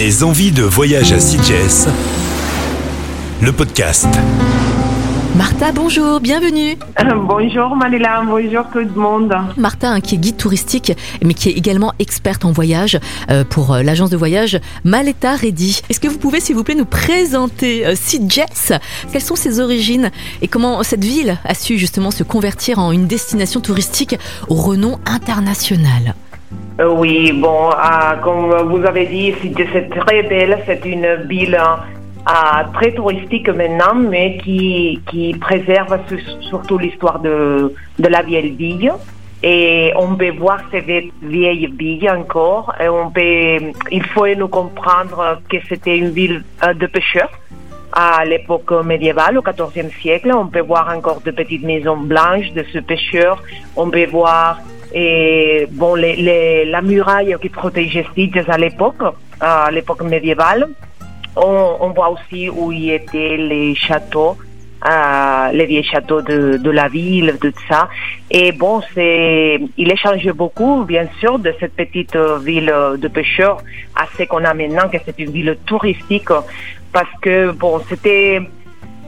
Des envies de voyage à Sitges, le podcast. Martha, bonjour, bienvenue. Euh, bonjour Manila, bonjour tout le monde. Martha, hein, qui est guide touristique, mais qui est également experte en voyage euh, pour euh, l'agence de voyage Maleta Ready. Est-ce que vous pouvez, s'il vous plaît, nous présenter euh, Sitges? Quelles sont ses origines et comment cette ville a su justement se convertir en une destination touristique au renom international? Oui, bon, euh, comme vous avez dit, c'est très belle, c'est une ville euh, très touristique maintenant, mais qui, qui préserve su- surtout l'histoire de, de la vieille ville. Et on peut voir ces vie- vieilles villes encore. On peut, il faut nous comprendre que c'était une ville euh, de pêcheurs. à l'époque médiévale, au XIVe siècle. On peut voir encore de petites maisons blanches de ce pêcheur. On peut voir et, bon, les, les- la muraille qui protégeait Sitges à l'époque, à l'époque médiévale. On, on voit aussi où y étaient les châteaux, euh, les vieux châteaux de, de la ville, tout ça. Et bon, c'est, il a changé beaucoup, bien sûr, de cette petite ville de pêcheurs à ce qu'on a maintenant, que c'est une ville touristique, parce que bon, c'était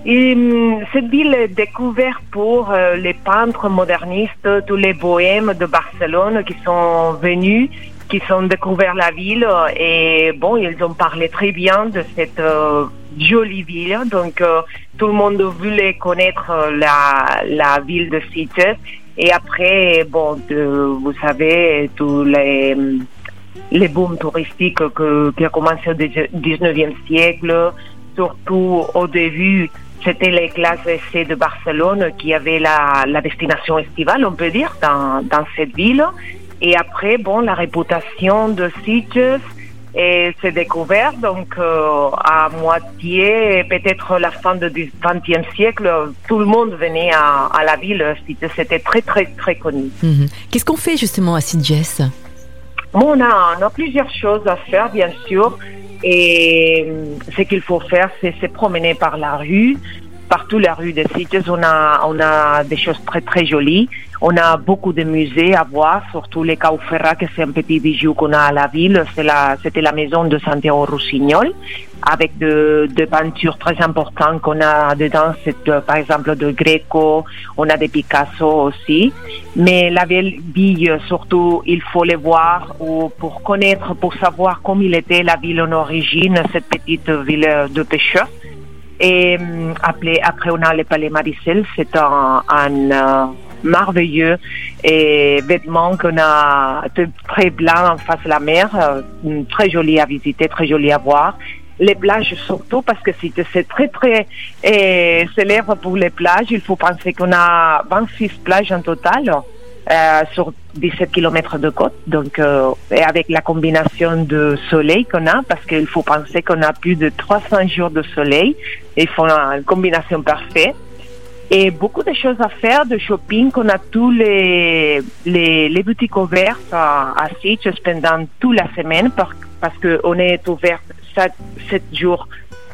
et, hum, cette ville est découverte pour euh, les peintres modernistes, tous les bohèmes de Barcelone qui sont venus, qui ont découvert la ville et bon, ils ont parlé très bien de cette euh, jolie ville. Donc euh, tout le monde voulait connaître euh, la, la ville de Sitges. Et après, bon, de- vous savez, tous les les booms touristiques que, qui a commencé au 19e siècle, surtout au début, c'était les classes essais de Barcelone qui avaient la, la destination estivale, on peut dire, dans, dans cette ville. Et après, bon, la réputation de Sitges s'est découverte, donc euh, à moitié, peut-être la fin du XXe siècle, tout le monde venait à, à la ville. Sitges était très, très, très connu. Mhm. Qu'est-ce qu'on fait justement à Sitges? Bon, on a, on a plusieurs choses à faire, bien sûr. Et euh, ce qu'il faut faire, c'est se promener par la rue. Partout la rue de Sitges, on a, on a des choses très très jolies. On a beaucoup de musées à voir, surtout les Cauferra, que c'est un petit bijou qu'on a à la ville. C'est la, c'était la maison de Santiago Roussignol, avec de, de peintures très importantes qu'on a dedans. C'est par exemple de Greco, on a des Picasso aussi. Mais la ville, surtout, il faut les voir ou pour connaître, pour savoir comment il était la ville en origine, cette petite ville de pêcheurs. Et hum, après, on a le Palais Maricel, c'est un, un euh, merveilleux et vêtement qu'on a de très blanc en face de la mer, euh, très joli à visiter, très joli à voir. Les plages surtout parce que c'est très très célèbre pour les plages. Il faut penser qu'on a 26 plages en total euh, sur 17 km de côte. Donc, euh, et avec la combinaison de soleil qu'on a, parce qu'il faut penser qu'on a plus de 300 jours de soleil, il faut une combinaison parfaite. Et beaucoup de choses à faire, de shopping, qu'on a tous les, les, les boutiques ouvertes à, à Sitges pendant toute la semaine, par- parce qu'on est ouvert 7, jours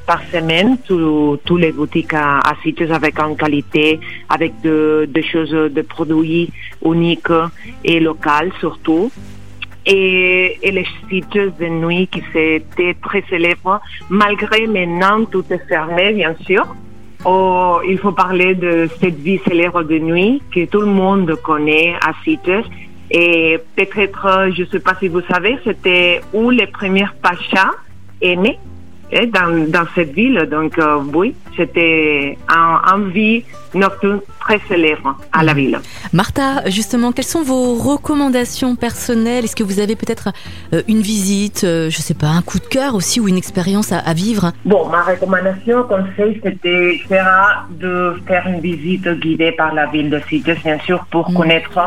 par semaine, tous les boutiques à, à avec en qualité, avec de- des choses, de produits uniques et locaux surtout. Et, les sites de nuit qui étaient très célèbres, malgré maintenant tout est fermé, bien sûr. Oh, il faut parler de cette vie célèbre de nuit que tout le monde connaît à Sitges. Et peut-être, je ne sais pas si vous savez, c'était où les premiers pachas est né dans, dans cette ville. Donc euh, oui, c'était un, un vie nocturne très célèbre à la ville. Martha, justement, quelles sont vos recommandations personnelles? Est-ce que vous avez peut-être euh, une visite, euh, je sais pas, un coup de cœur aussi ou une expérience à, à vivre? Bon, ma recommandation, conseil, c'était sera de faire une visite guidée par la ville de Sitges, bien sûr, pour Mm. connaître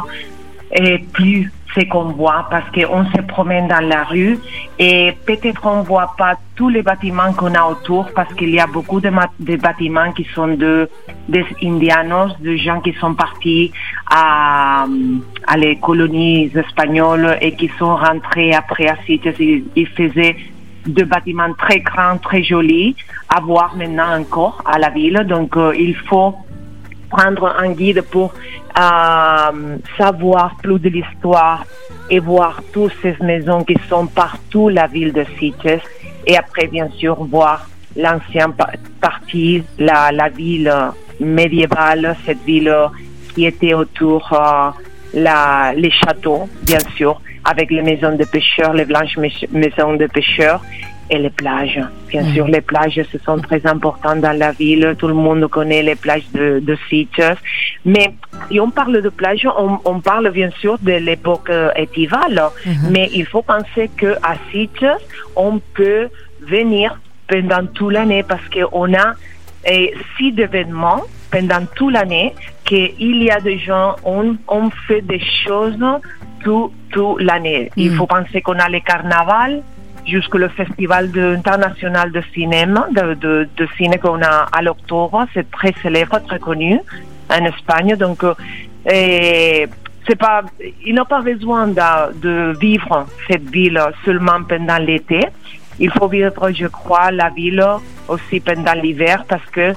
et plus ce qu'on voit, parce qu'on se promène dans la rue et peut-être on voit pas tous les bâtiments qu'on a autour, parce qu'il y a beaucoup de, bâtiments qui sont de des indianos, de gens qui sont partis à, à les colonies espagnoles et qui sont rentrés après à. Ils, ils faisaient de bâtiments très grands, très jolis, à voir maintenant encore à la ville. Donc, euh, il faut prendre un guide pour euh, savoir plus de l'histoire et voir toutes ces maisons qui sont partout la ville de Sitges. Et après, bien sûr, voir l'ancienne partie, la, la ville médiévale, cette ville qui était autour euh, la, les châteaux, bien sûr, avec les maisons de pêcheurs, les blanches maisons de pêcheurs et les plages. Bien sûr, les plages, ce sont très importantes dans la ville. Tout le monde connaît les plages de, de Sitges. Mais si on parle de plages, on, on parle bien sûr de l'époque estivale. Mais il faut penser qu'à Sitges, on peut venir pendant toute l'année parce qu'on a et, six événements pendant toute l'année qu'il y a des gens, on, on fait des choses toute tout l'année. Il faut penser qu'on a le carnaval, jusqu'au festival international de cinéma, de, de, de cinéma qu'on a à l'octobre. C'est très célèbre, très connu en Espagne. Donc, et c'est pas, il n'a pas besoin de, de, vivre cette ville seulement pendant l'été. Il faut vivre, je crois, la ville aussi pendant l'hiver parce que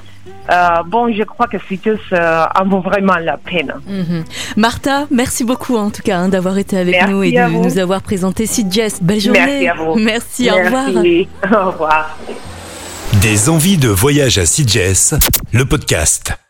euh, bon, je crois que Citus euh, en vaut vraiment la peine. Mhm. Martha, merci beaucoup en tout cas hein, d'avoir été avec nous et de nous avoir présenté Jess. Belle journée. Merci à vous. Merci, au revoir. Au revoir. Des envies de voyage à Sitges, le podcast.